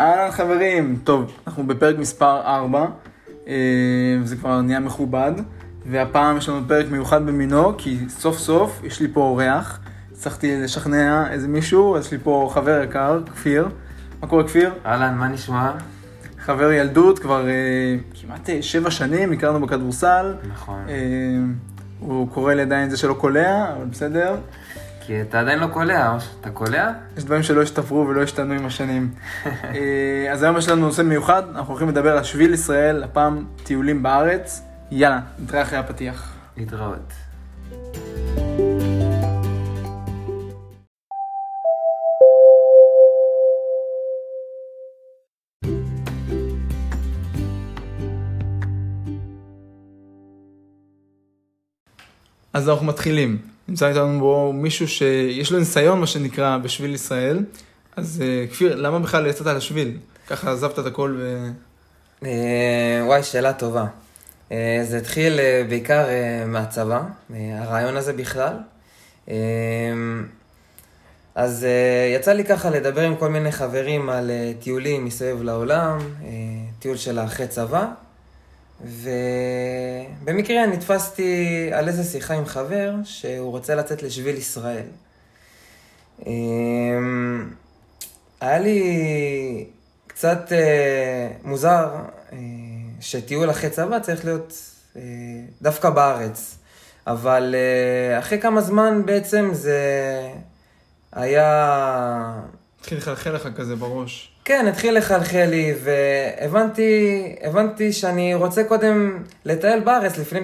אהלן חברים, טוב, אנחנו בפרק מספר 4, אה, וזה כבר נהיה מכובד, והפעם יש לנו פרק מיוחד במינו, כי סוף סוף יש לי פה אורח, הצלחתי לשכנע איזה מישהו, אז יש לי פה חבר יקר, כפיר. מה קורה כפיר? אהלן, מה נשמע? חבר ילדות, כבר אה, כמעט אה, שבע שנים, הכרנו בכדורסל. נכון. אה, הוא קורא לי עדיין זה שלא קולע, אבל בסדר. כי אתה עדיין לא קולע, או שאתה קולע? יש דברים שלא השתפרו ולא השתנו עם השנים. אה, אז היום יש לנו נושא מיוחד, אנחנו הולכים לדבר על שביל ישראל, הפעם טיולים בארץ. יאללה, נתראה אחרי הפתיח. להתראות. אז אנחנו מתחילים. נמצא איתנו בו מישהו שיש לו ניסיון, מה שנקרא, בשביל ישראל. אז אה, כפיר, למה בכלל יצאת לשביל? ככה עזבת את הכל ו... אה, וואי, שאלה טובה. אה, זה התחיל בעיקר מהצבא, הרעיון הזה בכלל. אז יצא לי ככה לדבר עם כל מיני חברים על טיולים מסביב לעולם, טיול של אחרי צבא, ובמקרה נתפסתי על איזה שיחה עם חבר שהוא רוצה לצאת לשביל ישראל. אה, היה לי קצת אה, מוזר אה, שטיול אחרי צבא צריך להיות אה, דווקא בארץ. אבל אחרי כמה זמן בעצם זה היה... התחיל לחלחל לך כזה בראש. כן, התחיל לחלחל לי, והבנתי הבנתי שאני רוצה קודם לטייל בארץ, לפני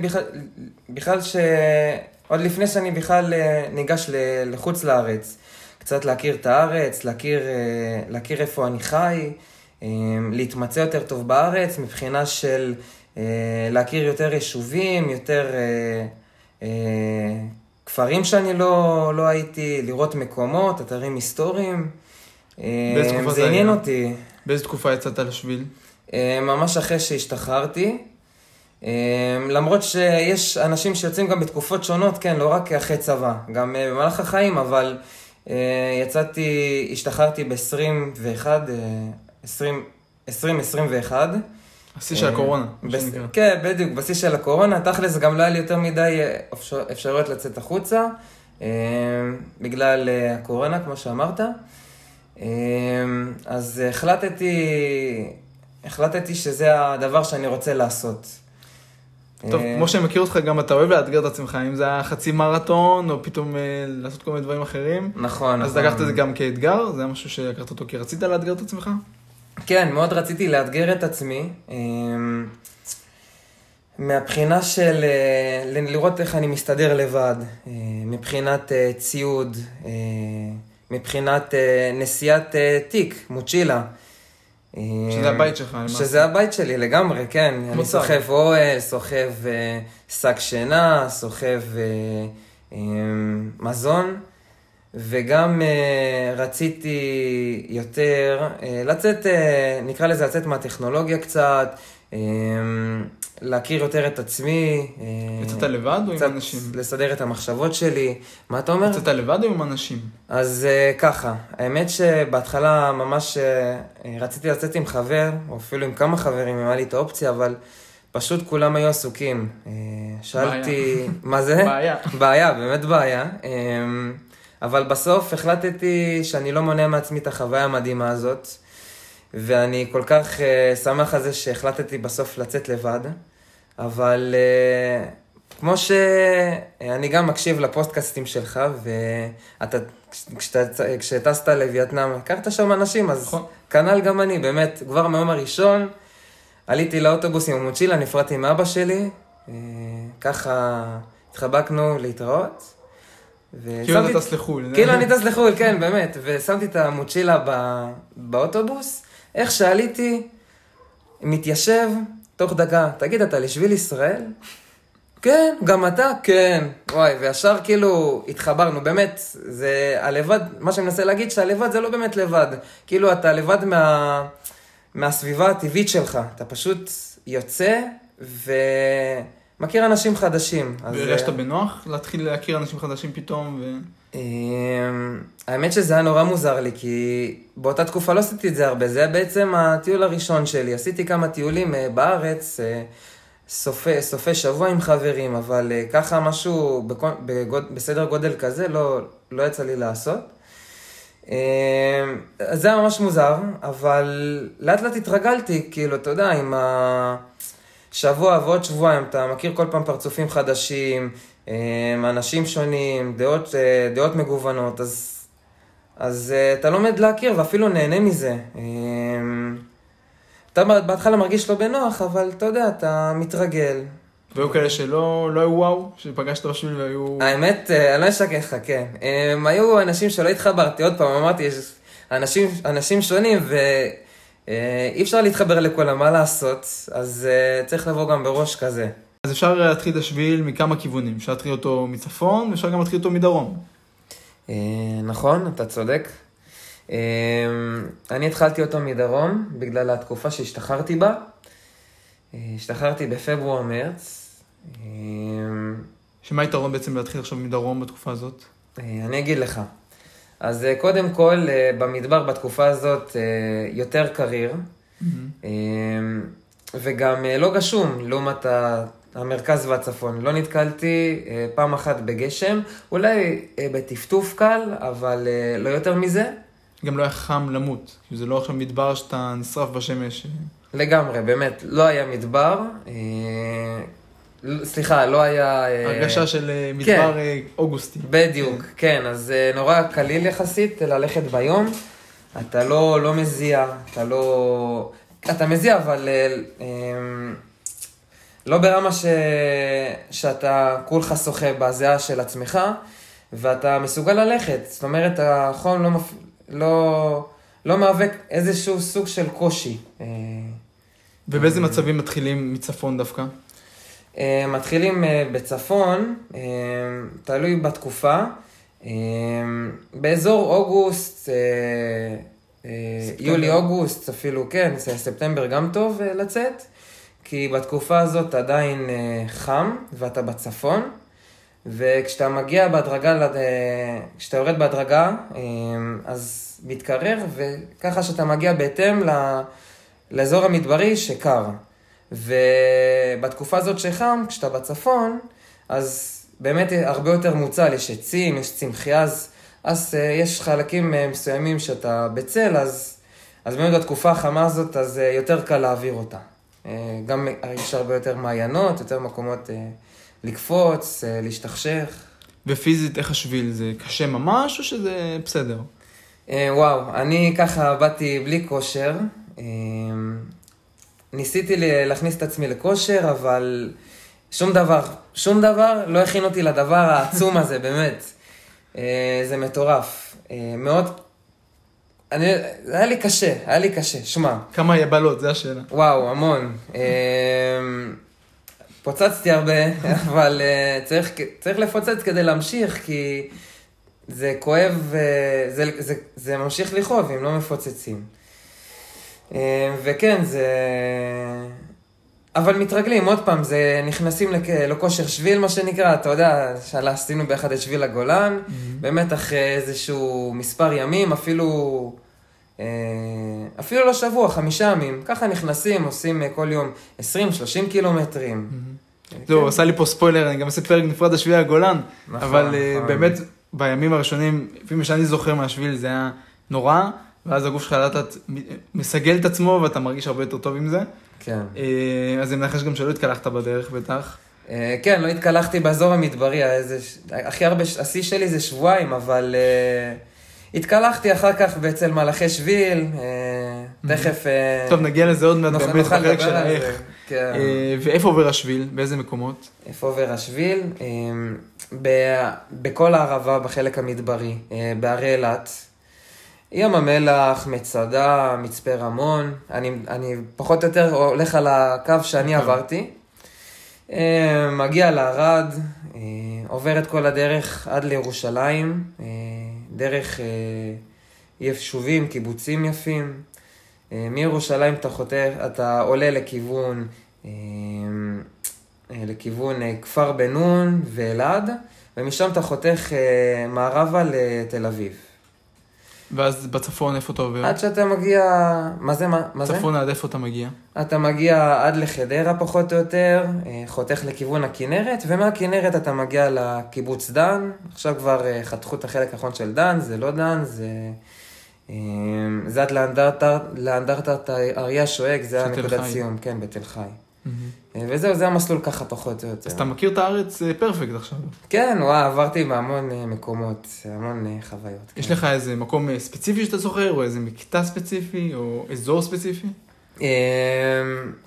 בכלל, ש... עוד לפני שאני בכלל אה, ניגש לחוץ לארץ. קצת להכיר את הארץ, להכיר, אה, להכיר איפה אני חי, אה, להתמצא יותר טוב בארץ, מבחינה של להכיר יותר יישובים, יותר כפרים שאני לא, לא הייתי, לראות מקומות, אתרים היסטוריים. אה, באיזה תקופה זה זה עניין היה? אותי. באיזה תקופה יצאת לשביל? אה, ממש אחרי שהשתחררתי. אה, למרות שיש אנשים שיוצאים גם בתקופות שונות, כן, לא רק אחרי צבא, גם במהלך החיים, אבל יצאתי, השתחררתי ב-21, 2021. השיא של הקורונה, בס... כן, בדיוק, בשיא של הקורונה. תכלס גם לא היה לי יותר מדי אפשר... אפשרויות לצאת החוצה, בגלל הקורונה, כמו שאמרת. אה, אז החלטתי, החלטתי שזה הדבר שאני רוצה לעשות. טוב, אה, כמו שאני מכיר אותך, גם אתה אוהב לאתגר את עצמך, אם זה היה חצי מרתון, או פתאום אה, לעשות כל מיני דברים אחרים. נכון, אז נכון. לקחת את זה גם כאתגר? זה היה משהו שלקחת אותו כי רצית לאתגר את עצמך? כן, מאוד רציתי לאתגר את עצמי. אמ, מהבחינה של אה, לראות איך אני מסתדר לבד, אה, מבחינת ציוד, מבחינת אה, נשיאת אה, תיק, מוצ'ילה. אה, שזה הבית שלך, למעשה. שזה הבית שלי לגמרי, כן. אני צה"ל. סוחב אוהל, סוחב אה, שק שינה, סוחב אה, אה, מזון, וגם אה, רציתי יותר אה, לצאת, אה, נקרא לזה לצאת מהטכנולוגיה קצת, אה, להכיר יותר את עצמי. אה, יצאת לבד או עם אנשים? לסדר את המחשבות שלי. מה אתה אומר? יצאת לבד או עם אנשים? אז uh, ככה, האמת שבהתחלה ממש uh, רציתי לצאת עם חבר, או אפילו עם כמה חברים, אם היה לי את האופציה, אבל פשוט כולם היו עסוקים. שאלתי, מה זה? בעיה. בעיה, באמת בעיה. Um, אבל בסוף החלטתי שאני לא מונע מעצמי את החוויה המדהימה הזאת, ואני כל כך uh, שמח על זה שהחלטתי בסוף לצאת לבד, אבל uh, כמו שאני גם מקשיב לפוסטקאסטים שלך, ואתה, כשטסת לווייטנאם, הכרת שם אנשים, אז נכון. כנ"ל גם אני, באמת, כבר מהיום הראשון עליתי לאוטובוס עם המוצ'ילה, נפרדתי עם אבא שלי, אה, ככה התחבקנו להתראות. כאילו אתה טס לחו"ל. כאילו אני טס לחו"ל, כן, באמת. ושמתי את המוצ'ילה. באוטובוס, איך שעליתי, מתיישב, תוך דקה, תגיד, אתה לשביל ישראל? כן, גם אתה? כן. וואי, וישר כאילו התחברנו, באמת, זה הלבד, מה שאני מנסה להגיד, שהלבד זה לא באמת לבד. כאילו, אתה לבד מה... מהסביבה הטבעית שלך. אתה פשוט יוצא, ו... מכיר אנשים חדשים. אז, והרגשת אה, בנוח להתחיל להכיר אנשים חדשים פתאום? ו... אמ, האמת שזה היה נורא מוזר לי, כי באותה תקופה לא עשיתי את זה הרבה, זה היה בעצם הטיול הראשון שלי. עשיתי כמה טיולים אה, בארץ, אה, סופי, סופי שבוע עם חברים, אבל אה, ככה משהו בגוד, בסדר גודל כזה לא, לא יצא לי לעשות. אמ, אז זה היה ממש מוזר, אבל לאט לאט התרגלתי, כאילו, אתה יודע, עם השבוע ועוד שבועיים, אתה מכיר כל פעם פרצופים חדשים, אנשים שונים, דעות, אה, דעות מגוונות, אז, אז אה, אתה לומד להכיר ואפילו נהנה מזה. אמ, אתה בהתחלה מרגיש לא בנוח, אבל אתה יודע, אתה מתרגל. והיו כאלה שלא לא היו וואו, שפגשת בשביל והיו... האמת, אה, אני לא אשקר לך, כן. הם היו אנשים שלא התחברתי, עוד פעם, אמרתי, יש אנשים, אנשים שונים ואי אפשר להתחבר לכולם, מה לעשות? אז צריך לבוא גם בראש כזה. אז אפשר להתחיל את השביל מכמה כיוונים. אפשר להתחיל אותו מצפון, ואפשר גם להתחיל אותו מדרום. אה, נכון, אתה צודק. אה, אני התחלתי אותו מדרום, בגלל התקופה שהשתחררתי בה. אה, השתחררתי בפברואר-מרץ. שמה היתרון בעצם להתחיל עכשיו מדרום בתקופה הזאת? אני אגיד לך. אז קודם כל, במדבר בתקופה הזאת יותר קריר, אה, וגם לא גשום לעומת המרכז והצפון. לא נתקלתי אה, פעם אחת בגשם, אולי אה, בטפטוף קל, אבל אה, לא יותר מזה. גם לא היה חם למות. כי זה לא עכשיו מדבר שאתה נשרף בשמש. לגמרי, באמת, לא היה מדבר. אה, סליחה, לא היה... אה, הרגשה של אה, מדבר אה, אוגוסטי. בדיוק, כן, אז אה, נורא קליל יחסית ללכת ביום. אתה לא, לא מזיע, אתה לא... אתה מזיע, אבל אה, לא ברמה ש... שאתה כולך שוחה בזיעה של עצמך, ואתה מסוגל ללכת. זאת אומרת, החום לא, מפ... לא, לא מהווה איזשהו סוג של קושי. אה, ובאיזה מצבים מתחילים מצפון דווקא? אה, מתחילים אה, בצפון, אה, תלוי בתקופה. אה, באזור אוגוסט, אה, אה. יולי-אוגוסט אפילו, כן, ספטמבר גם טוב אה, לצאת, כי בתקופה הזאת עדיין אה, חם ואתה בצפון, וכשאתה מגיע בהדרגה, אה, כשאתה יורד בהדרגה, אה, אז מתקרר, וככה שאתה מגיע בהתאם לאזור המדברי שקר. ובתקופה הזאת שחם, כשאתה בצפון, אז באמת הרבה יותר מוצל, יש עצים, יש צמחייה, אז, אז יש חלקים מסוימים שאתה בצל, אז, אז באמת בתקופה החמה הזאת, אז יותר קל להעביר אותה. Uh, גם יש הרבה יותר מעיינות, יותר מקומות uh, לקפוץ, uh, להשתכשך. ופיזית, איך השביל? זה קשה ממש או שזה בסדר? וואו, אני ככה באתי בלי כושר. ניסיתי להכניס את עצמי לכושר, אבל שום דבר, שום דבר לא הכין אותי לדבר העצום הזה, באמת. זה מטורף. מאוד... אני, היה לי קשה, היה לי קשה, שמע. כמה יבלות, זו השאלה. וואו, המון. אמ, פוצצתי הרבה, אבל אה, צריך, צריך לפוצץ כדי להמשיך, כי זה כואב, אה, זה, זה, זה ממשיך לכאוב אם לא מפוצצים. אמ, וכן, זה... אבל מתרגלים, עוד פעם, זה נכנסים לכ... לכושר שביל, מה שנקרא, אתה יודע, שאלה, עשינו ביחד את שביל הגולן, באמת אחרי איזשהו מספר ימים, אפילו, אפילו לא שבוע, חמישה ימים, ככה נכנסים, עושים אה, כל יום 20-30 קילומטרים. זהו, כן. עשה לי פה ספוילר, אני גם אעשה פרק נפרד על שביל הגולן, נכון, אבל אה, נכון. באמת, בימים הראשונים, לפי מה שאני זוכר מהשביל, זה היה נורא, ואז הגוף שלך לאט לאט מסגל את עצמו, ואתה מרגיש הרבה יותר טוב עם זה. כן. אה, אז אני מנחש גם שלא התקלחת בדרך בטח. אה, כן, לא התקלחתי באזור המדברי, הכי הרבה, השיא שלי זה שבועיים, אבל אה, התקלחתי אחר כך אצל מלאכי שביל, אה, תכף אה, טוב, נגיע לזה עוד מעט באמת בחלק של האיך. זה. כן. אה, ואיפה עובר השביל? באיזה מקומות? איפה עובר השביל? בכל הערבה, בחלק המדברי, בערי אילת. ים המלח, מצדה, מצפה רמון. אני, אני פחות או יותר הולך על הקו שאני אוקיי. עברתי. אה, מגיע לערד, עובר את כל הדרך עד לירושלים, דרך אה, יישובים, קיבוצים יפים. אה, מירושלים אתה חותר, אתה עולה לכיוון אה, אה, לכיוון אה, כפר בן נון ואלעד, ומשם אתה חותך אה, מערבה לתל אביב. ואז בצפון איפה אתה עובר? עד שאתה מגיע... מה זה? מה, מה זה? צפון עד איפה אתה מגיע? אתה מגיע עד לחדרה פחות או יותר, אה, חותך לכיוון הכנרת, ומהכנרת אתה מגיע לקיבוץ דן. עכשיו כבר אה, חתכו את החלק האחרון של דן, זה לא דן, זה... אה, זה עד לאנדרטת אריה שואג, זה הנקודת. סיום, כן, בתל חי. אה, וזהו, זה המסלול ככה פחות או יותר. אז אתה מכיר את הארץ אה, פרפקט עכשיו. כן, וואו, עברתי בהמון אה, מקומות, המון אה, חוויות. יש כן. לך איזה מקום אה, ספציפי שאתה זוכר, או איזה מקטע ספציפי, או אזור ספציפי? אמ,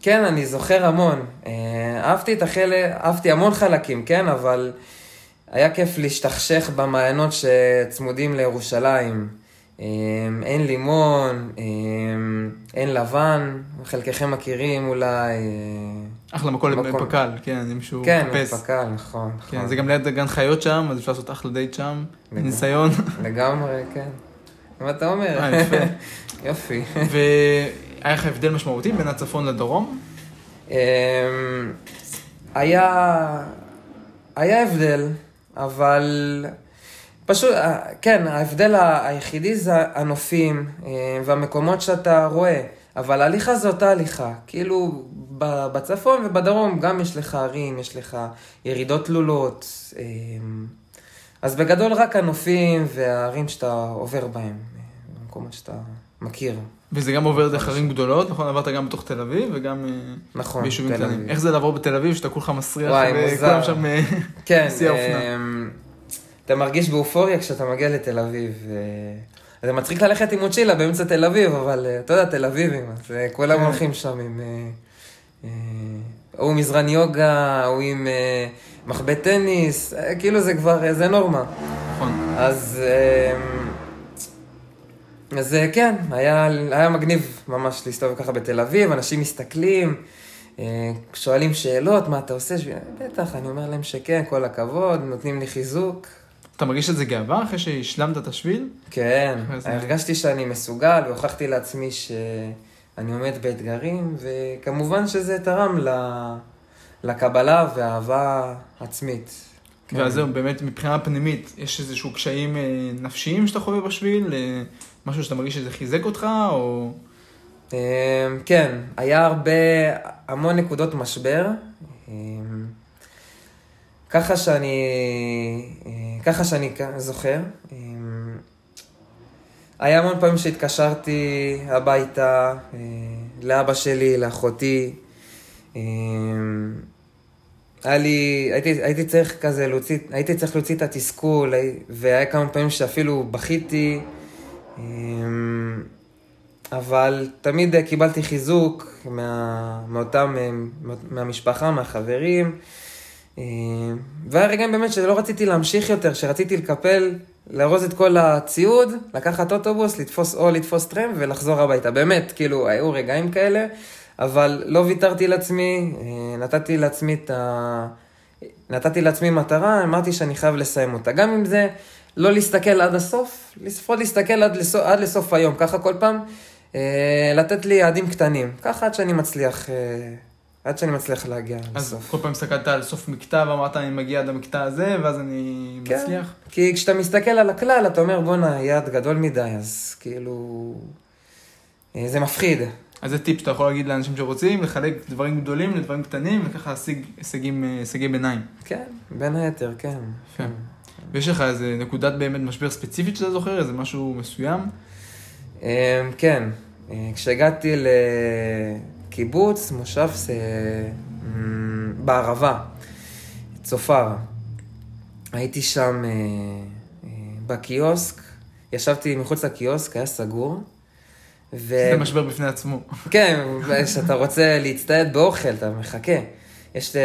כן, אני זוכר המון. אה, אהבתי את החלק, אהבתי המון חלקים, כן, אבל היה כיף להשתכשך במעיינות שצמודים לירושלים. אמ, עין לימון, אמ, עין לבן, חלקכם מכירים אולי. אה, אחלה מקום. לפק"ל, כן, אם שהוא כן, מחפש. פק"ל, נכון, כן, נכון. זה גם ליד גן חיות שם, אז אפשר לעשות אחלה דייט שם, לגמרי. ניסיון. לגמרי, כן. מה אתה אומר? אה. יופי. והיה לך הבדל משמעותי בין הצפון לדרום? אמ, היה, היה הבדל, אבל פשוט, אה, כן, ההבדל היחידי זה הנופים אה, והמקומות שאתה רואה, אבל ההליכה זו אותה הליכה. כאילו, בצפון ובדרום גם יש לך ערים, יש לך ירידות תלולות. אמ, אז בגדול רק הנופים והערים שאתה עובר בהם, אה, במקומות שאתה מכיר. וזה גם עובר דרך ערים גדולות, נכון? עברת גם בתוך תל אביב וגם אה, נכון, ביישובים קטנים. איך זה לעבור בתל אביב, שאתה כולך מסריח, וכולם. שם... אה, כן, בשיא האופנה. אתה מרגיש באופוריה כשאתה מגיע לתל אביב. אה, זה מצחיק ללכת עם מוצ'ילה באמצע תל אביב, אבל אה, אתה יודע, תל אביבים, אז אה, כולם כן. הולכים שם עם... אה, אה, הוא מזרן יוגה, הוא עם אה, מחבט טניס, אה, כאילו זה כבר, אה, זה נורמה. נכון. אז, אז אה, כן, היה, היה מגניב ממש להסתובב ככה בתל אביב, אנשים מסתכלים, אה, שואלים שאלות, מה אתה עושה? בטח, אני אומר להם שכן, כל הכבוד, נותנים לי חיזוק. אתה מרגיש איזה גאווה אחרי שהשלמת את השביל? כן, הרגשתי שאני מסוגל והוכחתי לעצמי שאני עומד באתגרים, וכמובן שזה תרם. לקבלה ואהבה עצמית. כן. ואז זהו, באמת מבחינה פנימית, יש איזשהו קשיים אה, נפשיים שאתה חווה בשביל? אה, משהו שאתה מרגיש שזה חיזק אותך, או... אמ, כן, היה הרבה, המון נקודות משבר. ככה שאני, אה, ככה שאני זוכר. אמ, היה המון פעמים שהתקשרתי הביתה, אה, לאבא שלי, לאחותי. היה לי, הייתי, הייתי צריך כזה להוציא, הייתי צריך להוציא את התסכול, הי- והיה כמה פעמים שאפילו בכיתי. אמ, אבל תמיד אה, קיבלתי חיזוק מה, מאותם, אה, מהמשפחה, מהחברים. אה, והיה רגעים באמת שלא רציתי להמשיך יותר, שרציתי לקפל, לארוז את כל הציוד, לקחת אוטובוס, לתפוס או לתפוס טרם ולחזור הביתה. באמת, כאילו, היו רגעים כאלה, אבל לא ויתרתי לעצמי, אה, נתתי לעצמי את ה... נתתי לעצמי מטרה, אמרתי שאני חייב לסיים אותה. גם אם זה לא להסתכל עד הסוף, לפחות להסתכל עד לסוף, עד לסוף היום, ככה כל פעם, אה, לתת לי יעדים קטנים, ככה עד שאני מצליח, עד שאני מצליח להגיע אז לסוף. כל פעם הסתכלת על סוף מקטע ואמרת, אני מגיע עד המקטע הזה, ואז אני כן. מצליח? כי כשאתה מסתכל על הכלל, אתה אומר, בואנה, יעד גדול מדי, אז כאילו... אה, זה מפחיד. אז זה טיפ שאתה יכול להגיד לאנשים שרוצים, לחלק דברים גדולים לדברים קטנים, וככה להשיג הישגים, אה, הישגי ביניים. כן, בין היתר, כן. יפה. ויש לך איזה נקודת באמת משבר ספציפית שאתה זוכר, איזה משהו מסוים? אה, כן, אה, כשהגעתי לקיבוץ, מושב ס- מ, בערבה, צופר, הייתי שם אה, אה, בקיוסק, ישבתי מחוץ לקיוסק, היה סגור. ו... זה משבר בפני עצמו. כן, כשאתה רוצה להצטייד באוכל, אתה מחכה. יש,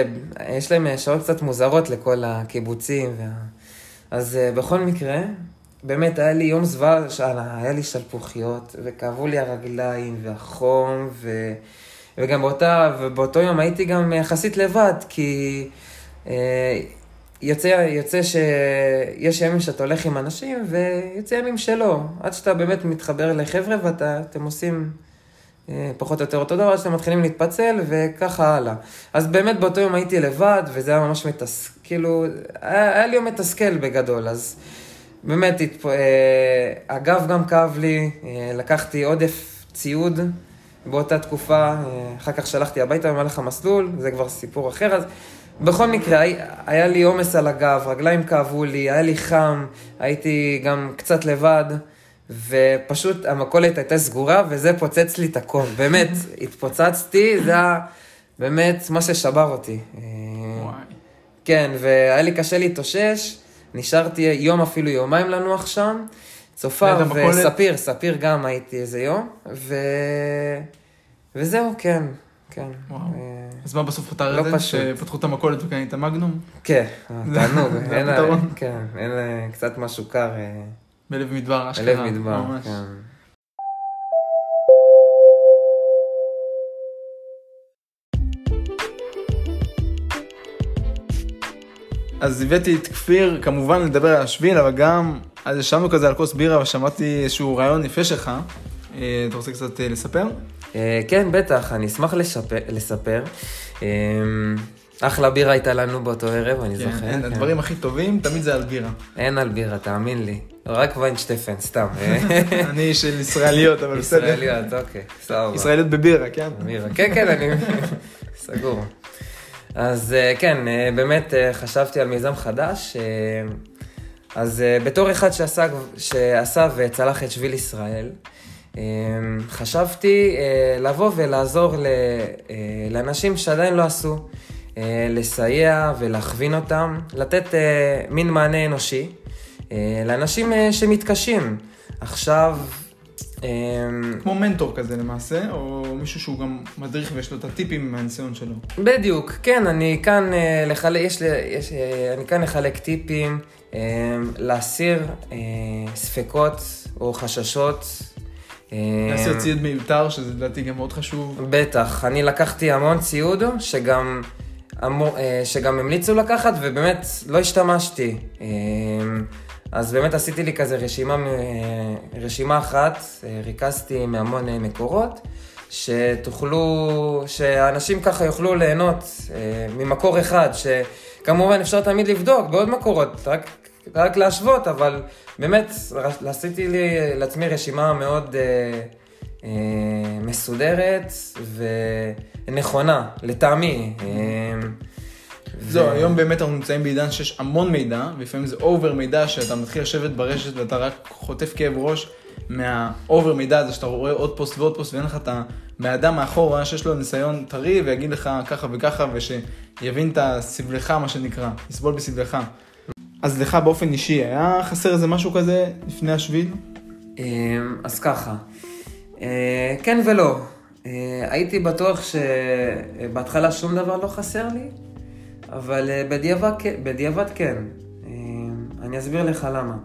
יש להם שעות קצת מוזרות לכל הקיבוצים. וה... אז אה, בכל מקרה, באמת היה לי יום זוועה, היה לי שלפוחיות, וכאבו לי הרגליים, והחום, ו... וגם באותה, ובאותו יום הייתי גם יחסית לבד, כי אה, יוצא, יוצא שיש ימים שאתה הולך עם אנשים, ויוצא ימים שלא. עד שאתה באמת מתחבר לחבר'ה ואתם עושים אה, פחות או יותר אותו דבר, שאתם מתחילים להתפצל וככה הלאה. אז באמת באותו יום הייתי לבד, וזה היה ממש מתסכל, כאילו, היה, היה לי יום מתסכל בגדול, אז באמת. אה, הגב גם כאב לי, אה, לקחתי עודף ציוד באותה תקופה, אה, אחר כך שלחתי הביתה במהלך המסלול, זה כבר סיפור אחר, אז בכל מקרה, היה- לי עומס על הגב, רגליים כאבו לי, היה לי חם, הייתי גם קצת לבד, ופשוט המכולת הייתה סגורה, וזה פוצץ לי את הכל. באמת, התפוצצתי, זה היה באמת מה ששבר אותי. אה, וואי. כן, והיה לי קשה להתאושש, נשארתי יום אפילו יומיים לנוח שם. צופר? וספיר, ספיר גם הייתי איזה יום, ו... וזהו, כן, כן. וואו. אה, אז מה בסוף פתר לא את זה? פשוט. שפתחו את המכולת וקנית מגנום? כן, תענוג, זה אין הפתרון. כן, אין קצת משהו קר, אה, בלב מדבר, אשכרה. בלב מדבר, ממש. כן. אז הבאתי את כפיר, כמובן לדבר על השביל, אבל גם, אז ישבנו כזה על כוס בירה ושמעתי איזשהו רעיון יפה שלך. אה, אתה רוצה קצת אה, לספר? אה, כן, בטח, אני אשמח לשפר- לספר. אה, אחלה בירה הייתה לנו באותו ערב, אני זוכר. כן, כן. הדברים הכי טובים תמיד זה על בירה. אין על בירה, תאמין לי. רק ויינשטפן, סתם. אני של ישראליות, אבל בסדר. ישראליות, אוקיי, סבבה. ישראליות בבירה, כן? מירה. כן, כן, אני... סגור. אז אה, כן, אה, באמת אה, חשבתי על מיזם חדש. אז בתור אחד שעשה, שעשה וצלח את שביל ישראל, חשבתי לבוא ולעזור לאנשים שעדיין לא עשו, לסייע ולהכווין אותם, לתת מין מענה אנושי לאנשים שמתקשים. עכשיו, כמו מנטור כזה למעשה, או מישהו שהוא גם מדריך ויש לו את הטיפים מהניסיון שלו. בדיוק, כן, אני כאן אה, לחלק, יש יש, אה, אני כאן לחלק טיפים, אה, להסיר ספקות או חששות. להסיר ציוד מיותר, שזה לדעתי גם מאוד חשוב. בטח, אני לקחתי המון ציוד שגם, שגם המליצו לקחת ובאמת לא השתמשתי. אז באמת עשיתי לי כזה רשימה, רשימה אחת, אה, ריכזתי מהמון אה, מקורות, שתוכלו, שאנשים ככה יוכלו ליהנות אה, ממקור אחד, שכמובן אפשר תמיד לבדוק בעוד מקורות, רק, רק להשוות, אבל באמת עשיתי לי לעצמי רשימה מאוד... אה, אה, מסודרת ונכונה, לטעמי. אה, זהו, היום באמת אנחנו נמצאים בעידן שיש המון מידע, ולפעמים זה over מידע שאתה מתחיל לשבת ברשת ואתה רק חוטף כאב ראש מה over מידע הזה שאתה רואה עוד פוסט ועוד פוסט ואין לך את הבן מאחורה שיש לו ניסיון טרי ויגיד לך ככה וככה ושיבין את הסבלך מה שנקרא, יסבול בסבלך. אז לך באופן אישי, היה חסר איזה משהו כזה לפני השביל? אה, אז ככה, אה, כן ולא. אה, הייתי בטוח שבהתחלה שום דבר לא חסר לי, אבל אה, בדיעבד, בדיעבד כן. אה, אני אסביר לך למה.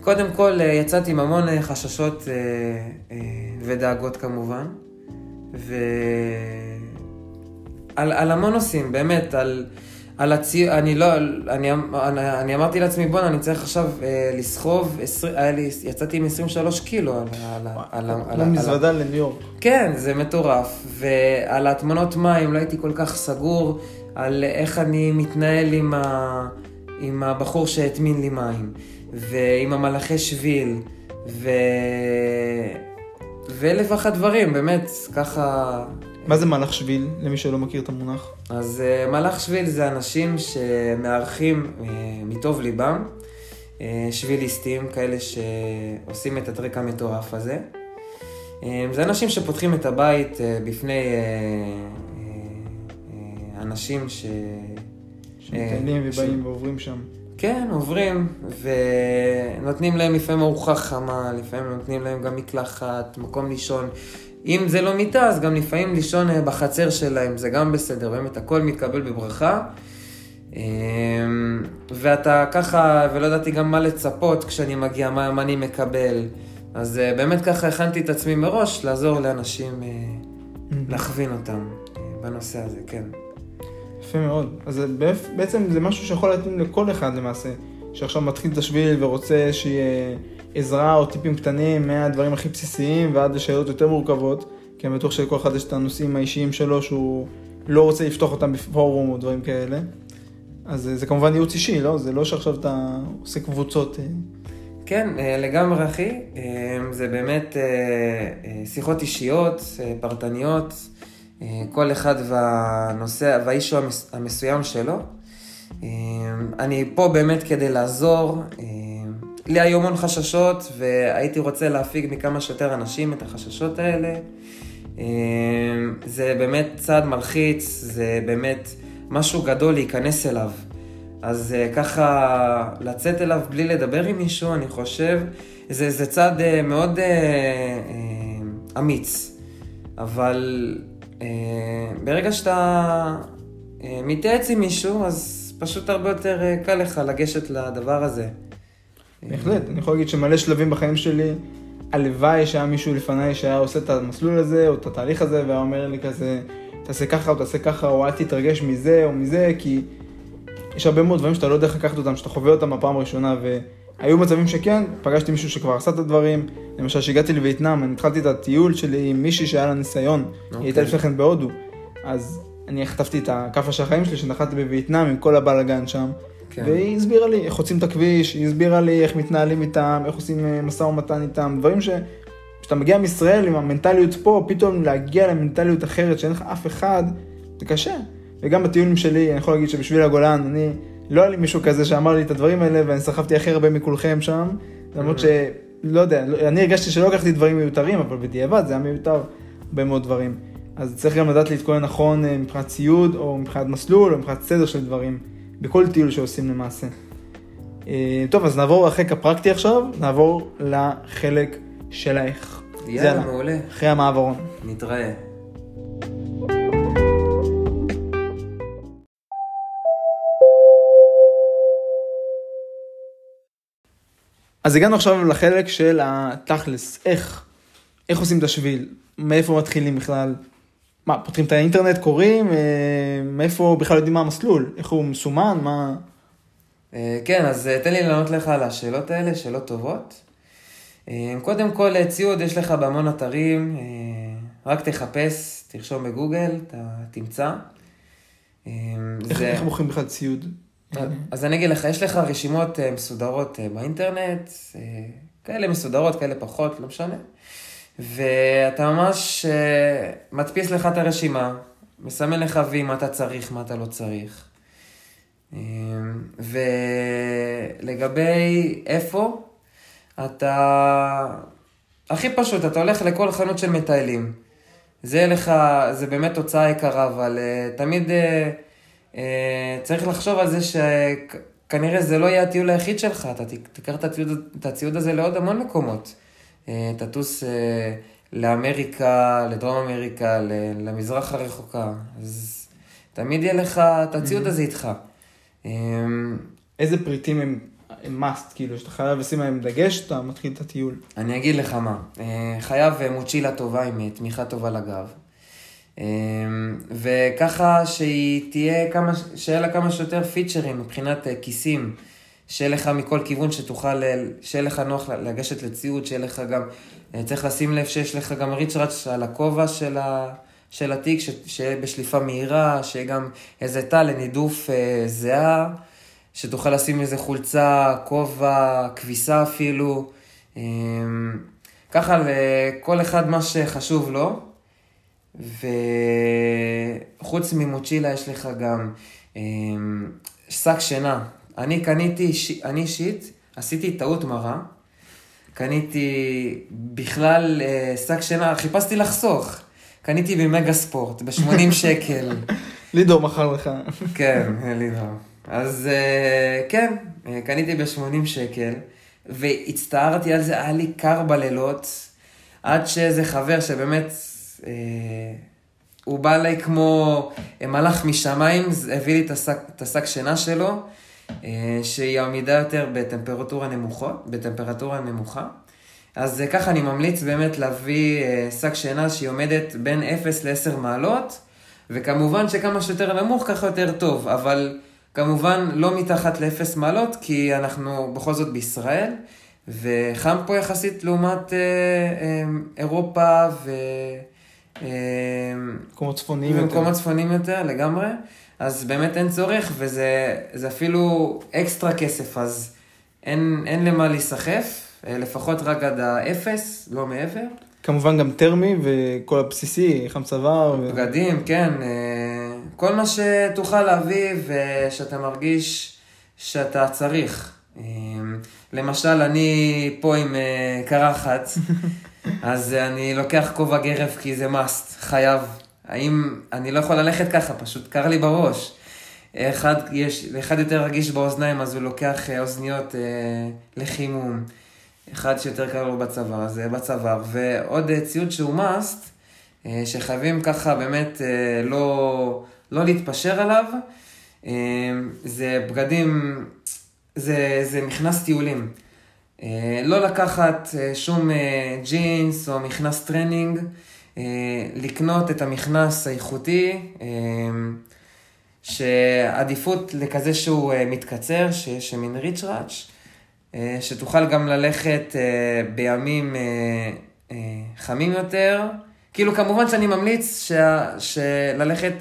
קודם כל, אה, יצאתי עם המון חששות ודאגות כמובן, ועל על המון נושאים, באמת, על, על הציוד, אני לא, אני, אני, אני אמרתי לעצמי, בואנה, אני צריך עכשיו אה, לסחוב, 20, היה לי, יצאתי עם 23 קילו על, ה- על, על, על, מזוודה לניו יורק. כן, זה מטורף. ועל ההטמנות מים לא הייתי כל כך סגור על איך אני מתנהל עם, ה... עם הבחור שהטמין לי מים, ועם המלאכי שביל, ו... ואלף ואחת דברים, באמת, ככה... מה זה מהלך שביל, למי שלא מכיר את המונח? אז uh, מלאך שביל זה אנשים שמארחים uh, מטוב ליבם, uh, שביליסטים, כאלה שעושים את הטרק המטורף הזה. Uh, זה אנשים שפותחים את הבית uh, בפני uh, אנשים ש... שמטיילים אה, ובאים ועוברים שם. כן, עוברים, ונותנים להם לפעמים ארוחה חמה, לפעמים נותנים להם גם מקלחת, מקום לישון. אם זה לא מיטה, אז גם לפעמים לישון אה, בחצר שלהם, זה גם בסדר, באמת הכל מתקבל בברכה. אמ, ואתה ככה, ולא ידעתי גם מה לצפות כשאני מגיע, מה, מה אני מקבל. אז אה, באמת ככה הכנתי את עצמי מראש לעזור לאנשים, אה, להכווין אותם אה, בנושא הזה, כן. יפה מאוד. אז בעצם זה משהו שיכול להתאים לכל אחד למעשה, שעכשיו מתחיל את השביל ורוצה שיהיה עזרה או טיפים קטנים מהדברים הכי בסיסיים ועד לשאלות יותר מורכבות, כי אני בטוח שלכל אחד יש את הנושאים האישיים שלו שהוא לא רוצה לפתוח אותם בפורום או דברים כאלה. אז אה, זה כמובן ייעוץ אישי, לא? זה לא שעכשיו אתה עושה קבוצות. אה. כן, אה, לגמרי אחי. זה באמת שיחות אישיות, פרטניות, כל אחד והנושא, והאישו המסוים שלו. אני פה באמת כדי לעזור. לי היו המון חששות, והייתי רוצה להפיג מכמה שיותר אנשים את החששות האלה. זה באמת צעד מלחיץ, זה באמת משהו גדול להיכנס אליו. אז ככה לצאת אליו בלי לדבר עם מישהו, אני חושב, זה, זה צעד מאוד אמיץ. אבל ברגע שאתה uh, מתייעץ עם מישהו, אז פשוט הרבה יותר uh, קל לך לגשת לדבר הזה. בהחלט, אני יכול להגיד שמלא שלבים בחיים שלי, הלוואי שהיה מישהו לפניי שהיה עושה את המסלול הזה, או את התהליך הזה, והיה אומר לי כזה, תעשה ככה או תעשה ככה, או אל תתרגש מזה או מזה, כי יש הרבה מאוד דברים שאתה לא יודע איך לקחת אותם, שאתה חווה אותם בפעם הראשונה, והיו מצבים שכן, פגשתי מישהו שכבר עשה את הדברים, למשל כשהגעתי לווייטנאם, אני התחלתי את הטיול שלי עם מישהי שהיה לה ניסיון, okay. היא הייתה אוקיי. לפני כן בהודו, אז אני חטפתי את הכאפה של החיים שלי, שנחתי בווייטנאם עם כל הבלאגן שם, כן. והיא הסבירה לי איך חוצים את הכביש, היא הסבירה לי איך מתנהלים איתם, איך עושים אה, משא ומתן איתם, דברים ש... כשאתה מגיע מישראל עם המנטליות פה, פתאום להגיע למנטליות אחרת שאין לך אף אחד, זה קשה. וגם בטיולים שלי, אני יכול להגיד שבשביל הגולן, אני, לא היה לי מישהו כזה שאמר לי את הדברים האלה, ואני סחבתי הכי הרבה מכולכם שם, למרות שלא יודע, אני הרגשתי שלא לקחתי דברים מיותרים, אבל בדיעבד זה היה מיותר הרבה מאוד דברים. אז צריך גם לדעת להתכונן נכון אה, מבחינת ציוד, או מבחינת מסלול, או מבחינת סדר של דברים, בכל טיול שעושים למעשה. אה, טוב, אז נעבור לחלק הפרקטי עכשיו, נעבור לחלק של האיך. יאללה, מעולה. אחרי המעברון. נתראה. אז הגענו עכשיו לחלק של התכלס, איך, איך עושים את השביל, מאיפה מתחילים בכלל, מה, פותחים את האינטרנט, קוראים, אה, מאיפה בכלל יודעים מה המסלול, איך הוא מסומן, מה... אה, כן, אז אה, תן לי לענות לך על השאלות האלה, שאלות טובות. קודם כל, ציוד יש לך בהמון אתרים, רק תחפש, תרשום בגוגל, אתה תמצא. איך, זה... איך בוחרים בכלל ציוד? אז אני אגיד לך, יש לך רשימות אה, מסודרות אה, באינטרנט, אה, כאלה מסודרות, כאלה פחות, לא משנה. ואתה ממש מדפיס לך את הרשימה, מסמן לך וי מה אתה צריך, מה אתה לא צריך. ולגבי איפה, אתה... הכי פשוט, אתה הולך לכל חנות של מטיילים. זה לך, זה באמת תוצאה יקרה, אבל תמיד... אה, צריך לחשוב על זה שכנראה זה לא יהיה הטיול היחיד שלך, אתה תיקח את הציוד, את הציוד הזה לעוד המון מקומות. אה, תטוס אה, לאמריקה, לדרום אמריקה, למזרח הרחוקה, אז תמיד יהיה לך את הציוד mm-hmm. הזה איתך. איזה פריטים הם, הם must, כאילו, שאתה חייב לשים להם דגש, אתה מתחיל את הטיול? אני אגיד לך מה, חייב מוצ'ילה טובה עם תמיכה טובה לגב. אמ, וככה שהיא תהיה כמה, שיהיה לה כמה שיותר פיצ'רים מבחינת אה, כיסים, שיהיה לך מכל כיוון שתוכל, שיהיה לך נוח לגשת לציוד, שיהיה לך גם, אה, צריך לשים לב שיש לך גם ריצ'ראץ' על הכובע של, ה, של התיק, ש, שיהיה בשליפה מהירה, שיהיה גם איזה תא לנידוף אה, זהה, שתוכל לשים איזה חולצה, כובע, כביסה אפילו. אה, ככה לכל אחד מה שחשוב לו. וחוץ ממוצ'ילה יש לך גם אמ, שק שינה. אני קניתי, אני אישית, עשיתי טעות מרה. קניתי בכלל אה, שק שינה, חיפשתי לחסוך. קניתי במגה ספורט, ב-80 שקל. לידור מכר לך. כן, לידור. אז אה, כן, אה, קניתי ב-80 שקל, והצטערתי על זה, היה לי קר בלילות, עד שאיזה חבר שבאמת אה, הוא בא אליי כמו מלאך משמיים, הביא לי את השק שינה שלו, אה, שהיא עמידה יותר בטמפרטורה נמוכה, בטמפרטורה נמוכה. אז אה, ככה אני ממליץ באמת להביא שק שינה שהיא עומדת בין 0 ל-10 מעלות, וכמובן שכמה שיותר נמוך ככה יותר טוב, אבל כמובן לא מתחת ל-0 מעלות, כי אנחנו בכל זאת בישראל, וחם פה יחסית לעומת אירופה ו... אה, מקומות צפוניים יותר. במקומות צפוניים יותר, לגמרי. אז באמת אין צורך, וזה זה אפילו אקסטרה כסף, אז אין, אין למה להיסחף, אה, לפחות רק עד האפס, לא מעבר. כמובן גם טרמי וכל הבסיסי, חם צוואר. ו... בגדים, כן, אה, כל מה שתוכל להביא ושאתה מרגיש שאתה צריך. למשל, אני פה עם קרחת, אז אני לוקח כובע גרב כי זה must, חייב. האם, אני לא יכול ללכת ככה, פשוט קר לי בראש. אחד, יש, אחד יותר רגיש באוזניים, אז הוא לוקח אה, אוזניות אה, לחימום. אחד שיותר קר לו בצוואר, אז אה, בצוואר. ועוד אה, ציוד שהוא must, אה, שחייבים ככה באמת אה, לא, לא להתפשר עליו, אה, זה בגדים, זה, זה מכנס טיולים. אה, לא לקחת אה, שום אה, ג'ינס או מכנס טרנינג, לקנות את המכנס האיכותי, שעדיפות לכזה שהוא מתקצר, שיש מין ריץ' ראץ', שתוכל גם ללכת בימים חמים יותר. כאילו, כמובן שאני ממליץ שה, שללכת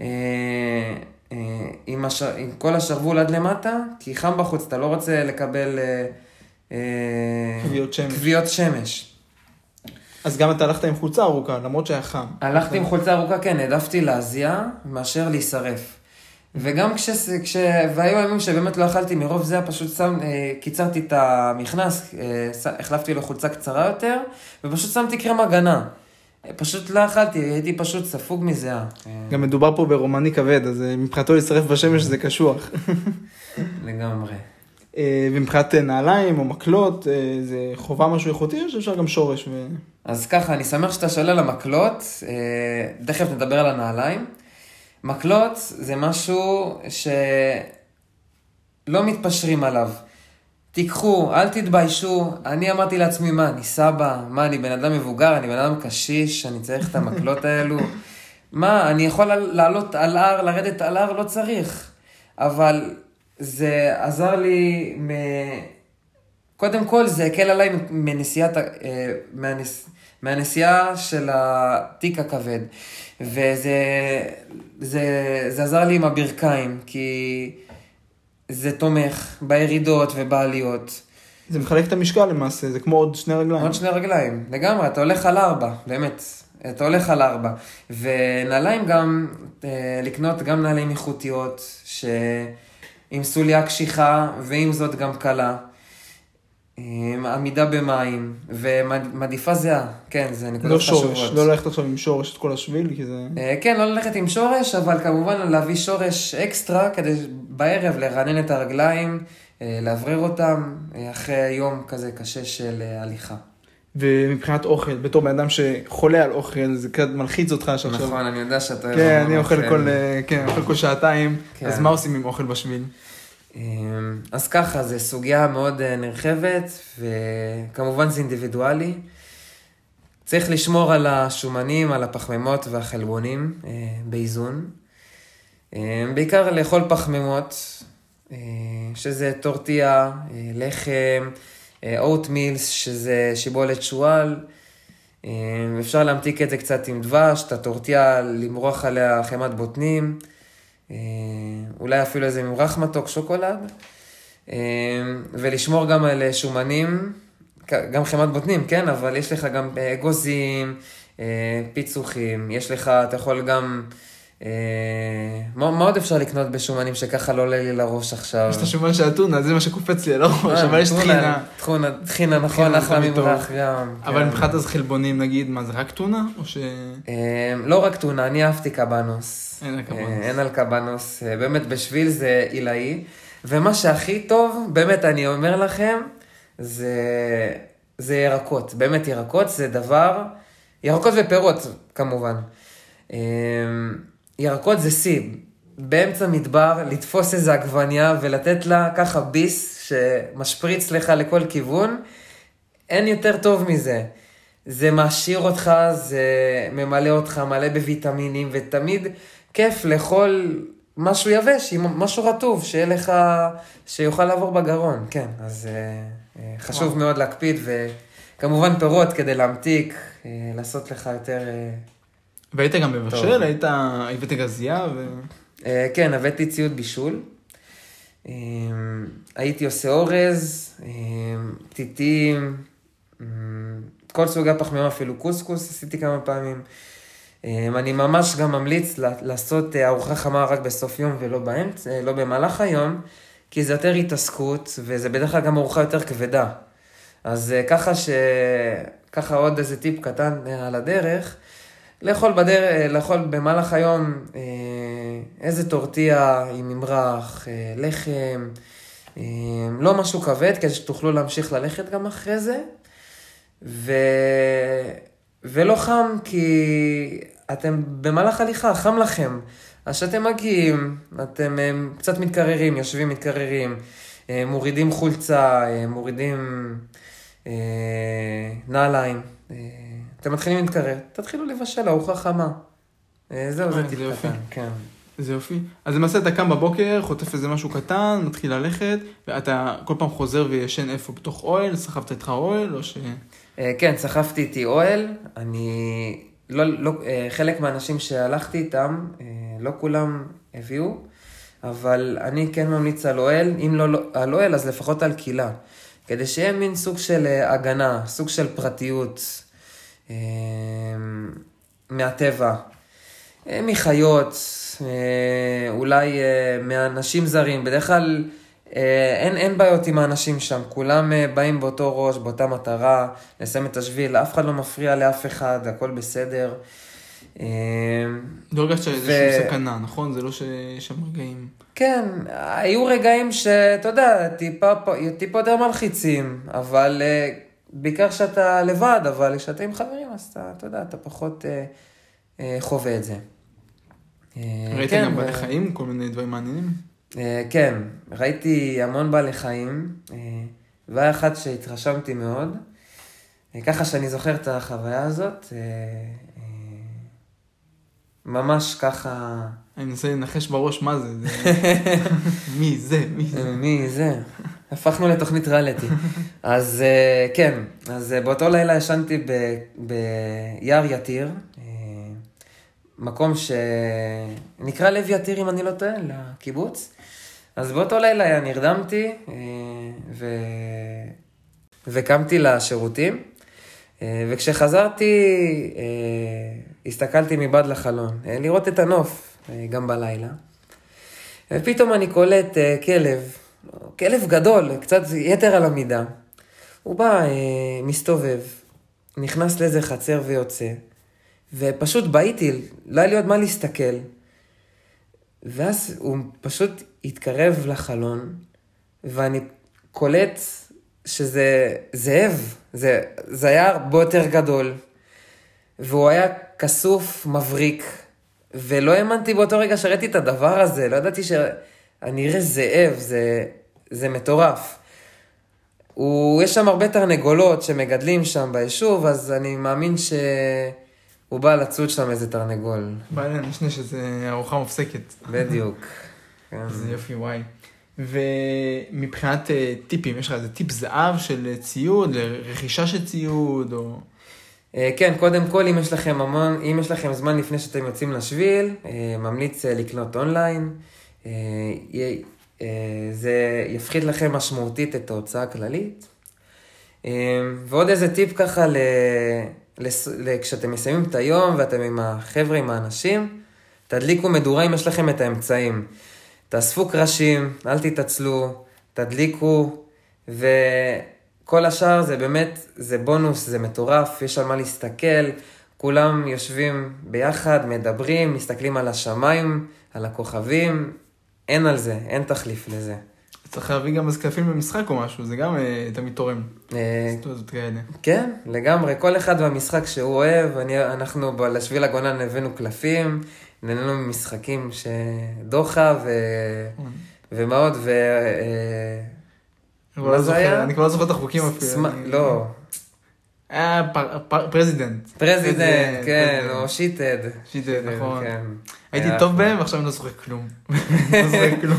אה, אה, עם, הש... עם כל השרוול עד למטה, כי חם בחוץ, אתה לא רוצה לקבל אה, כוויות שמש. כוויות שמש. אז גם אתה הלכת עם חולצה ארוכה, למרות שהיה חם. הלכתי עם חולצה ארוכה, כן, העדפתי להזיע מאשר להישרף. וגם כש... כש... והיו ימים שבאמת לא אכלתי מרוב זה, פשוט שם, אה, קיצרתי את המכנס, אה, ש... החלפתי לו חולצה קצרה יותר, ופשוט שמתי קרם הגנה. אה, פשוט לא אכלתי, הייתי פשוט ספוג מזיעה. אה, גם מדובר פה ברומני כבד, אז אה, מבחינתו להצטרף בשמש זה קשוח. לגמרי. אה, ומבחינת אה, נעליים או מקלות, אה, זה חובה משהו איכותי או שאפשר גם שורש? ו... אז ככה, אני שמח שאתה שואל על המקלות, תכף נדבר על הנעליים. מקלות זה משהו שלא מתפשרים עליו. תיקחו, אל תתביישו. אני אמרתי לעצמי, מה, אני סבא? מה, אני בן אדם מבוגר? אני בן אדם קשיש? אני צריך את המקלות האלו? מה, אני יכול לעלות על הר, לרדת על הר? לא צריך. אבל זה עזר לי מ... קודם כל, זה הקל עליי מנסיעת, אה, מהנס, מהנסיעה של התיק הכבד. וזה זה, זה עזר לי עם הברכיים, כי זה תומך בירידות ובעליות. זה מחלק את המשקל למעשה, זה כמו עוד שני רגליים. עוד שני רגליים, לגמרי, אתה הולך על ארבע, באמת. אתה הולך על ארבע. ונעליים גם, אה, לקנות גם נעליים איכותיות, שעם סוליה קשיחה, ועם זאת גם קלה. עם עמידה במים, ומעדיפה זהה, כן, זה נקודות לא חשובות. שורש, לא ללכת עכשיו עם שורש את כל השביל, כי זה... אה, כן, לא ללכת עם שורש, אבל כמובן להביא שורש אקסטרה כדי בערב לרענן את הרגליים, אה, לאוורר אותם, אה, אחרי יום כזה קשה של הליכה. ומבחינת אוכל, בתור בן אדם שחולה על אוכל, זה קצת מלחיץ אותך שעכשיו... נכון, אני יודע שאתה... כן, אני אוכל כל, כן, אוכל כל שעתיים, כן. אז מה עושים עם אוכל בשביל? אה, אז ככה, זו סוגיה מאוד אה, נרחבת, וכמובן זה אינדיבידואלי. צריך לשמור על השומנים, על הפחמימות והחלבונים אה, באיזון. אה, בעיקר לאכול פחמימות, אה, שזה טורטיה, לחם, אוט מילס, שזה שיבולת שועל. אה, אפשר להמתיק את זה קצת עם דבש, את הטורטיה, למרוח עליה חמת בוטנים. אה, אולי אפילו איזה ממרח מתוק, שוקולד. אה, ולשמור גם על שומנים, גם חמת בוטנים, כן? אבל יש לך גם אה, אגוזים, אה, פיצוחים, יש לך, אתה יכול גם... אה, מה מה עוד אפשר לקנות בשומנים שככה לא עולה לי לראש עכשיו? יש את השומן של הטונה, זה מה שקופץ לי על הראש, אה, אבל יש טחינה, טחינה. טחינה, נכון, אחלה טוב. ממרח גם. אבל כן. מבחינת אז חלבונים, נגיד, מה זה רק טונה? או ש... אה, לא רק טונה, אני אהבתי קבנוס. אין על קבנוס. אין על קבנוס. באמת, בשביל זה עילאי. ומה שהכי טוב, באמת, אני אומר לכם, זה, זה ירקות. באמת, ירקות זה דבר... ירקות ופירות, כמובן. ירקות זה שיא. באמצע מדבר, לתפוס איזה עגבניה ולתת לה ככה ביס שמשפריץ לך לכל כיוון, אין יותר טוב מזה. זה מעשיר אותך, זה ממלא אותך מלא בוויטמינים, ותמיד כיף לאכול משהו יבש, משהו רטוב, שיהיה לך, שיוכל לעבור בגרון, כן. אז אה, אה, חשוב וואו. מאוד להקפיד, וכמובן פירות כדי להמתיק, אה, לעשות לך יותר, והיית גם. מבשל? היית... הבאת גזייה ו... אה, כן, הבאתי ציוד בישול. אה, הייתי עושה אורז, פתיתים, אה, כל סוגי הפחמימה, אפילו קוסקוס עשיתי כמה פעמים. אני ממש גם ממליץ לעשות ארוחה חמה רק בסוף יום ולא באמצע, לא במהלך היום, כי זה יותר התעסקות, וזה בדרך כלל גם ארוחה יותר כבדה. אז ככה ש... ככה עוד איזה טיפ קטן על הדרך. לאכול, בדר... לאכול במהלך היום אה, איזה טורטיה עם ממרח, אה, לחם, אה, לא משהו כבד, כדי שתוכלו להמשיך ללכת גם אחרי זה. ו... ולא חם, כי אתם במהלך הליכה, חם לכם. אז כשאתם מגיעים, אתם קצת מתקררים, יושבים מתקררים, מורידים חולצה, מורידים נעליים. אתם מתחילים להתקרר, תתחילו לבשל ארוחה חמה. אה, זהו, זה אה, טיפ. קטן, כן. זה יופי. אז למעשה אתה קם בבוקר, חוטף איזה משהו קטן, מתחיל ללכת, ואתה כל פעם חוזר וישן איפה? בתוך אוהל? סחבת איתך אוהל? או ש... אה, כן, סחבתי איתי אוהל. אני... לא, לא, חלק מהאנשים שהלכתי איתם, לא כולם הביאו, אבל אני כן ממליץ על אוהל, אם לא לא- על אוהל, אז לפחות על קילה. כדי שיהיה מין סוג של הגנה, סוג של פרטיות מהטבע, אה, מחיות, אה, אולי אה, מאנשים זרים. בדרך כלל אה, אין, אין בעיות עם האנשים שם, כולם אה, באים באותו ראש, באותה מטרה, לסיים את השביל, אף אחד לא מפריע לאף אחד, הכל בסדר. אה, לא הרגשת איזושהי סכנה, נכון? זה לא שיש שם רגעים... כן, היו רגעים שאתה יודע, טיפה, טיפה יותר מלחיצים, אבל אה, בעיקר כשאתה לבד, אבל כשאתה עם חברים, אז אתה, אתה יודע, אתה פחות אה, אה, חווה את זה. אה, ראית כן, גם בעלי אה, חיים? כל מיני דברים מעניינים? אה, כן, ראיתי המון בעלי חיים, אה, והיה אחד שהתרשמתי מאוד, אה, ככה שאני זוכר את החוויה הזאת, אה, אה, ממש ככה, אני מנסה לנחש בראש מה זה. זה- מי זה? מי זה? מי זה? הפכנו לתוכנית ריאליטי. אז אה, כן, אז אה, באותו לילה ישנתי ב- ביער יתיר, אה, מקום שנקרא לב יתיר, אם אני לא טועה, לקיבוץ. אז באותו לילה נרדמתי ו... וקמתי לשירותים, וכשחזרתי הסתכלתי מבעד לחלון, לראות את הנוף, גם בלילה. ופתאום אני קולט כלב, כלב גדול, קצת יתר על המידה. הוא בא, אה, מסתובב, נכנס לאיזה חצר ויוצא, ופשוט בהיתי, לא היה לי עוד מה להסתכל. ואז הוא פשוט התקרב לחלון, ואני קולט שזה זאב, זה, זה היה הרבה יותר גדול, והוא היה כסוף, מבריק, ולא האמנתי באותו רגע שראיתי את הדבר הזה, לא ידעתי שאני אראה זאב, זה, זה מטורף. הוא, יש שם הרבה תרנגולות שמגדלים שם ביישוב, אז אני מאמין שהוא בא לצוד שם איזה תרנגול. בא המשנה שזה ארוחה מופסקת. בדיוק. כן. זה יופי, וואי. ומבחינת אה, טיפים, יש לך איזה טיפ זהב של ציוד, לרכישה של ציוד, או... אה, כן, קודם כל, אם יש לכם המון, אם יש לכם זמן לפני שאתם יוצאים לשביל, אה, ממליץ לקנות אונליין. אה, אה, זה יפחית לכם משמעותית את ההוצאה הכללית. אה, ועוד איזה טיפ ככה, ל... לס... כשאתם מסיימים את היום ואתם עם החבר'ה, עם האנשים, תדליקו מדורה אם יש לכם את האמצעים. תאספו קרשים, אל תתעצלו, תדליקו, וכל השאר זה באמת, זה בונוס, זה מטורף, יש על מה להסתכל, כולם יושבים ביחד, מדברים, מסתכלים על השמיים, על הכוכבים, אין על זה, אין תחליף לזה. צריך להביא גם איזה קלפים במשחק או משהו, זה גם אה, תמיד תורם. אה. כן, לגמרי, כל אחד במשחק שהוא אוהב, אנחנו לשביל הגולן הבאנו קלפים, נהנינו ממשחקים שדוחה ו... ומה עוד, ו... אה, מה לא זה היה? אני כבר לא זוכר את החוקים אפילו. לא, היה פר- פר- president. President, כן. או shithead. Shithead, נכון. הייתי טוב. בהם ועכשיו אני לא זוכר כלום. לא זוכר כלום.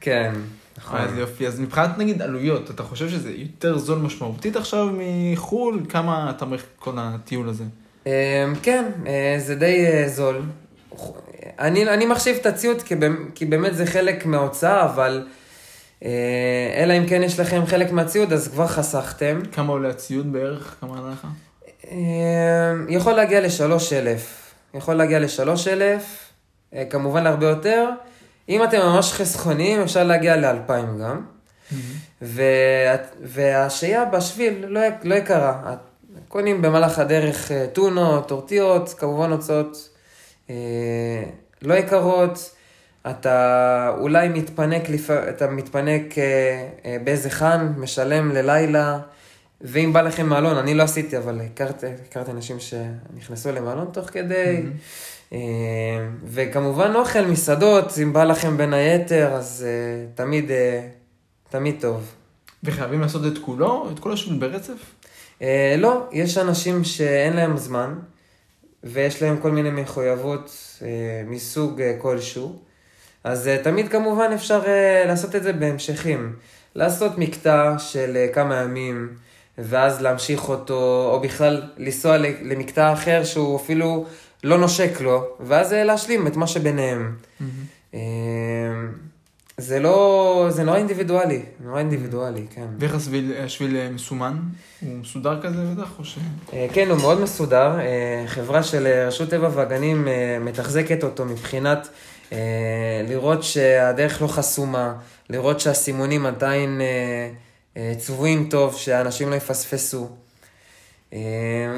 כן, נכון. אז יופי, אז מבחינת נגיד עלויות, אתה חושב שזה יותר זול משמעותית עכשיו מחו"ל? כמה אתה מעריך כל הטיול הזה? אמ, כן, אה, זה די אה, זול. אני, אני מחשיב את הציוד כי, כי באמת זה חלק מההוצאה, אבל אה, אלא אם כן יש לכם חלק מהציוד, אז כבר חסכתם. כמה עולה הציוד בערך? כמה עלה לך? אמ, יכול להגיע לשלוש אלף. יכול להגיע לשלוש אלף, כמובן להרבה יותר. אם אתם ממש חסכוניים, אפשר להגיע לאלפיים גם. וה- והשהייה בשביל לא, לא יקרה. קונים במהלך הדרך אה, טונות, טורטיות, כמובן הוצאות אה, לא יקרות. אתה אולי מתפנק, לפ... אתה מתפנק אה, אה, באיזה חאן, משלם ללילה, ואם בא לכם מעלון, אני לא עשיתי, אבל הכרתי, הכרתי אנשים שנכנסו למעלון תוך כדי. אה, וכמובן אוכל, מסעדות, אם בא לכם בין היתר, אז אה, תמיד, אה, תמיד טוב. וחייבים לעשות את כולו? את כל השביל ברצף? אה, לא, יש אנשים שאין להם זמן, ויש להם כל מיני מחויבות מסוג כלשהו. אז תמיד כמובן אפשר לעשות את זה בהמשכים. לעשות מקטע של כמה ימים, ואז להמשיך אותו, או בכלל לנסוע למקטע אחר שהוא אפילו לא נושק לו, ואז אה, להשלים את מה שביניהם. אה, זה לא, זה נורא אינדיבידואלי, נורא אינדיבידואלי, כן. ואיך השביל, השביל אה, מסומן? הוא מסודר כזה בטח? או ש... כן, הוא מאוד מסודר. חברה של רשות טבע והגנים מתחזקת אותו מבחינת לראות שהדרך לא חסומה, לראות שהסימונים עדיין צבועים טוב, שאנשים לא יפספסו. אה,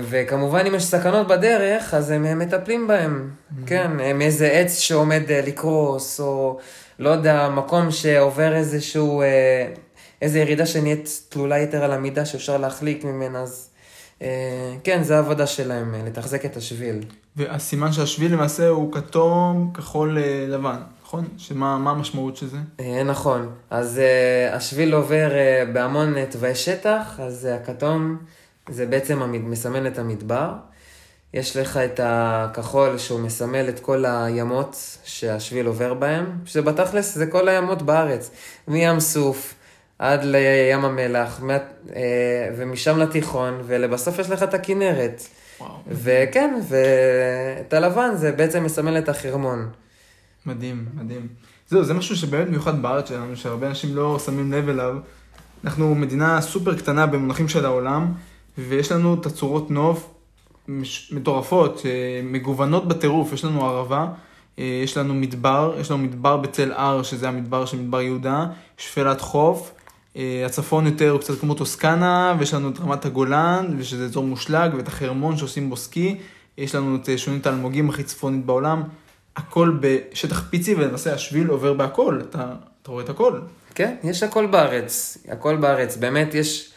וכמובן, אם יש סכנות בדרך, אז הם מטפלים בהם. כן, אה, מאיזה עץ שעומד אה, לקרוס, או לא יודע, מקום שעובר איזשהו... אה, איזו ירידה שנהיית תלולה יתר על המידה שאפשר להחליק ממנה, אז אה, כן, זו העבודה שלהם, לתחזק את השביל. והסימן שהשביל למעשה הוא כתום, כחול, לבן, נכון? שמה מה המשמעות של זה? נכון, אז השביל עובר בהמון תוואי שטח, אז הכתום זה בעצם המד... מסמל את המדבר. יש לך את הכחול שהוא מסמל את כל הימות שהשביל עובר בהם, שבתכלס זה כל הימות בארץ, מים סוף עד לים המלח, מה... אה, ומשם לתיכון, ולבסוף יש לך את הכנרת. וואו. וכן, ואת הלבן זה בעצם מסמל את החרמון. מדהים, מדהים. זהו, זה משהו שבאמת מיוחד בארץ שלנו, שהרבה אנשים לא שמים לב אליו. אנחנו מדינה סופר קטנה במונחים של העולם, ויש לנו תצורות נוף מטורפות, אה, מגוונות בטירוף. יש לנו ערבה, אה, יש לנו מדבר, יש לנו מדבר בצל הר, שזה המדבר של מדבר יהודה, שפלת חוף. אה, הצפון יותר הוא קצת כמו טוסקנה, ויש לנו את רמת הגולן, ושזה אזור מושלג, ואת החרמון שעושים בו סקי. יש לנו את שונית האלמוגים הכי צפונית בעולם. הכל בשטח פיצי, ולמעשה השביל עובר בהכל, אתה, אתה רואה את הכל. כן, יש הכל בארץ, הכל בארץ. באמת יש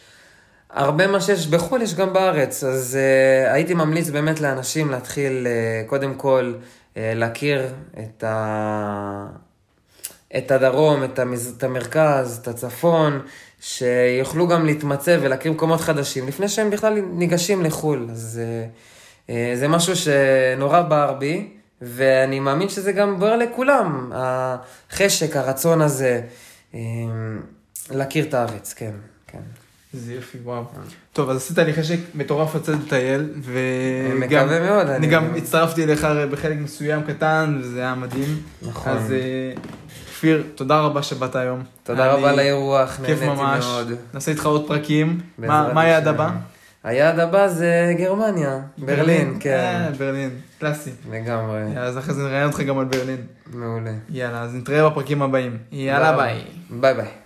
הרבה מה שיש בחו"ל, יש גם בארץ. אז uh, הייתי ממליץ באמת לאנשים להתחיל uh, קודם כל uh, להכיר את, ה... את הדרום, את, המז... את המרכז, את הצפון, שיוכלו גם להתמצא ולהכיר מקומות חדשים, לפני שהם בכלל ניגשים לחו"ל. אז uh, uh, זה משהו שנורא בער בי. ואני מאמין שזה גם בוער לכולם, החשק, הרצון הזה, אה, להכיר את הארץ, כן, כן. זה יופי, וואו. טוב, אז עשית לי חשק מטורף לצאת לטייל, וגם... מקווה מאוד, אני גם הצטרפתי אליך בחלק מסוים קטן, וזה היה מדהים. נכון. אז אה, כפיר, תודה רבה שבאת היום. תודה רבה לאירוח, כיף נהניתי ממש. מאוד. נעשה איתך עוד פרקים. מה היעד. הבא? היעד הבא זה גרמניה, ברלין, כן, אה, ברלין, קלאסי. לגמרי, אז אחרי זה נראיין אותך גם על ברלין. מעולה. יאללה, אז נתראה בפרקים הבאים. יאללה, ביי. ביי ביי.